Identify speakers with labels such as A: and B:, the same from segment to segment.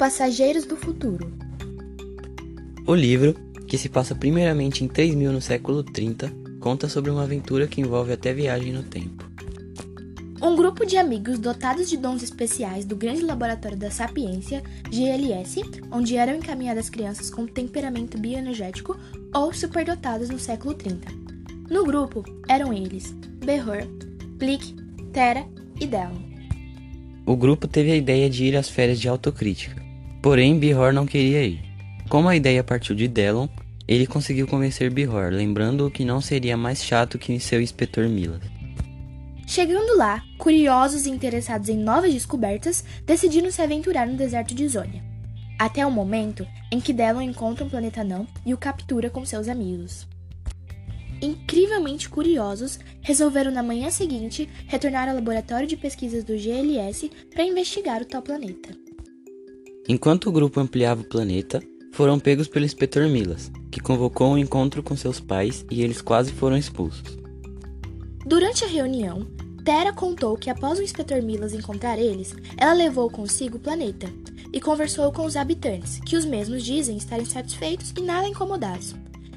A: Passageiros do Futuro.
B: O livro, que se passa primeiramente em 3000 no século 30, conta sobre uma aventura que envolve até viagem no tempo.
A: Um grupo de amigos dotados de dons especiais do grande laboratório da Sapiência, GLS, onde eram encaminhadas crianças com temperamento bioenergético ou superdotadas no século 30. No grupo eram eles Behor, Plick, Terra e Delon.
B: O grupo teve a ideia de ir às férias de autocrítica, porém Bihor não queria ir. Como a ideia partiu de Delon, ele conseguiu convencer Bihor, lembrando-o que não seria mais chato que seu inspetor Milas.
A: Chegando lá, curiosos e interessados em novas descobertas, decidiram se aventurar no deserto de Zônia. Até o momento em que Delon encontra um planeta não e o captura com seus amigos. Incrivelmente curiosos, resolveram na manhã seguinte retornar ao laboratório de pesquisas do GLS para investigar o tal planeta.
B: Enquanto o grupo ampliava o planeta, foram pegos pelo inspetor Milas, que convocou um encontro com seus pais e eles quase foram expulsos.
A: Durante a reunião, Terra contou que após o inspetor Milas encontrar eles, ela levou consigo o planeta e conversou com os habitantes, que os mesmos dizem estarem satisfeitos e nada incomodados.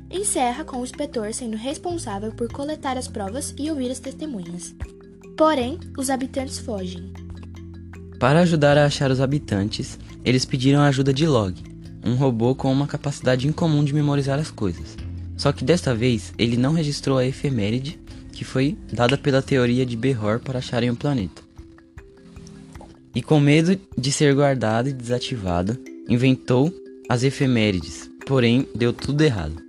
A: Encerra com o inspetor sendo responsável por coletar as provas e ouvir as testemunhas. Porém, os habitantes fogem.
B: Para ajudar a achar os habitantes, eles pediram a ajuda de Log, um robô com uma capacidade incomum de memorizar as coisas. Só que desta vez ele não registrou a efeméride que foi dada pela teoria de Behor para acharem o planeta. E com medo de ser guardado e desativado, inventou as efemérides, porém deu tudo errado.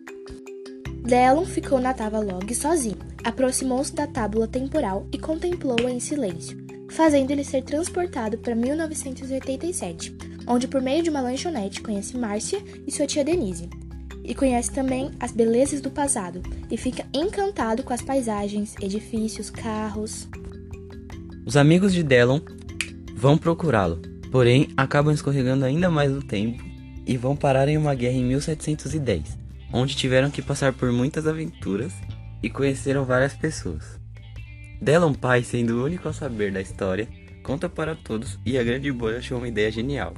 A: Delon ficou na tábua log sozinho, aproximou-se da tábua temporal e contemplou-a em silêncio, fazendo ele ser transportado para 1987, onde por meio de uma lanchonete conhece Márcia e sua tia Denise, e conhece também as belezas do passado e fica encantado com as paisagens, edifícios, carros.
B: Os amigos de Delon vão procurá-lo, porém acabam escorregando ainda mais no tempo e vão parar em uma guerra em 1710, onde tiveram que passar por muitas aventuras e conheceram várias pessoas. Delon pai, sendo o único a saber da história, conta para todos e a grande bolha achou uma ideia genial.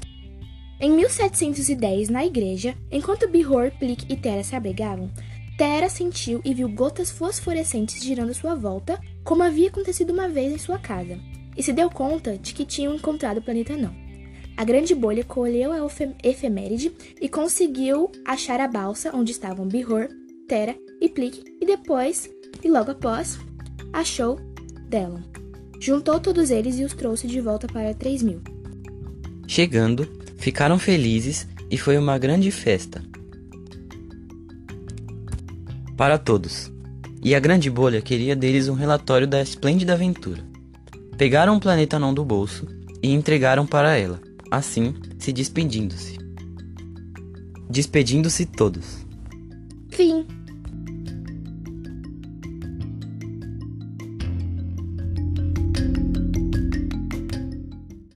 A: Em 1710, na igreja, enquanto Bihor, Plick e Terra se abrigavam, Terra sentiu e viu gotas fosforescentes girando à sua volta, como havia acontecido uma vez em sua casa, e se deu conta de que tinham encontrado o planeta não. A grande bolha colheu a efeméride e conseguiu achar a balsa onde estavam Bihor, Terra e Plick, e depois, e logo após, achou Delon. Juntou todos eles e os trouxe de volta para 3000.
B: Chegando, Ficaram felizes e foi uma grande festa. Para todos. E a grande bolha queria deles um relatório da esplêndida aventura. Pegaram o planeta não do bolso e entregaram para ela, assim se despedindo-se. Despedindo-se todos.
A: Fim.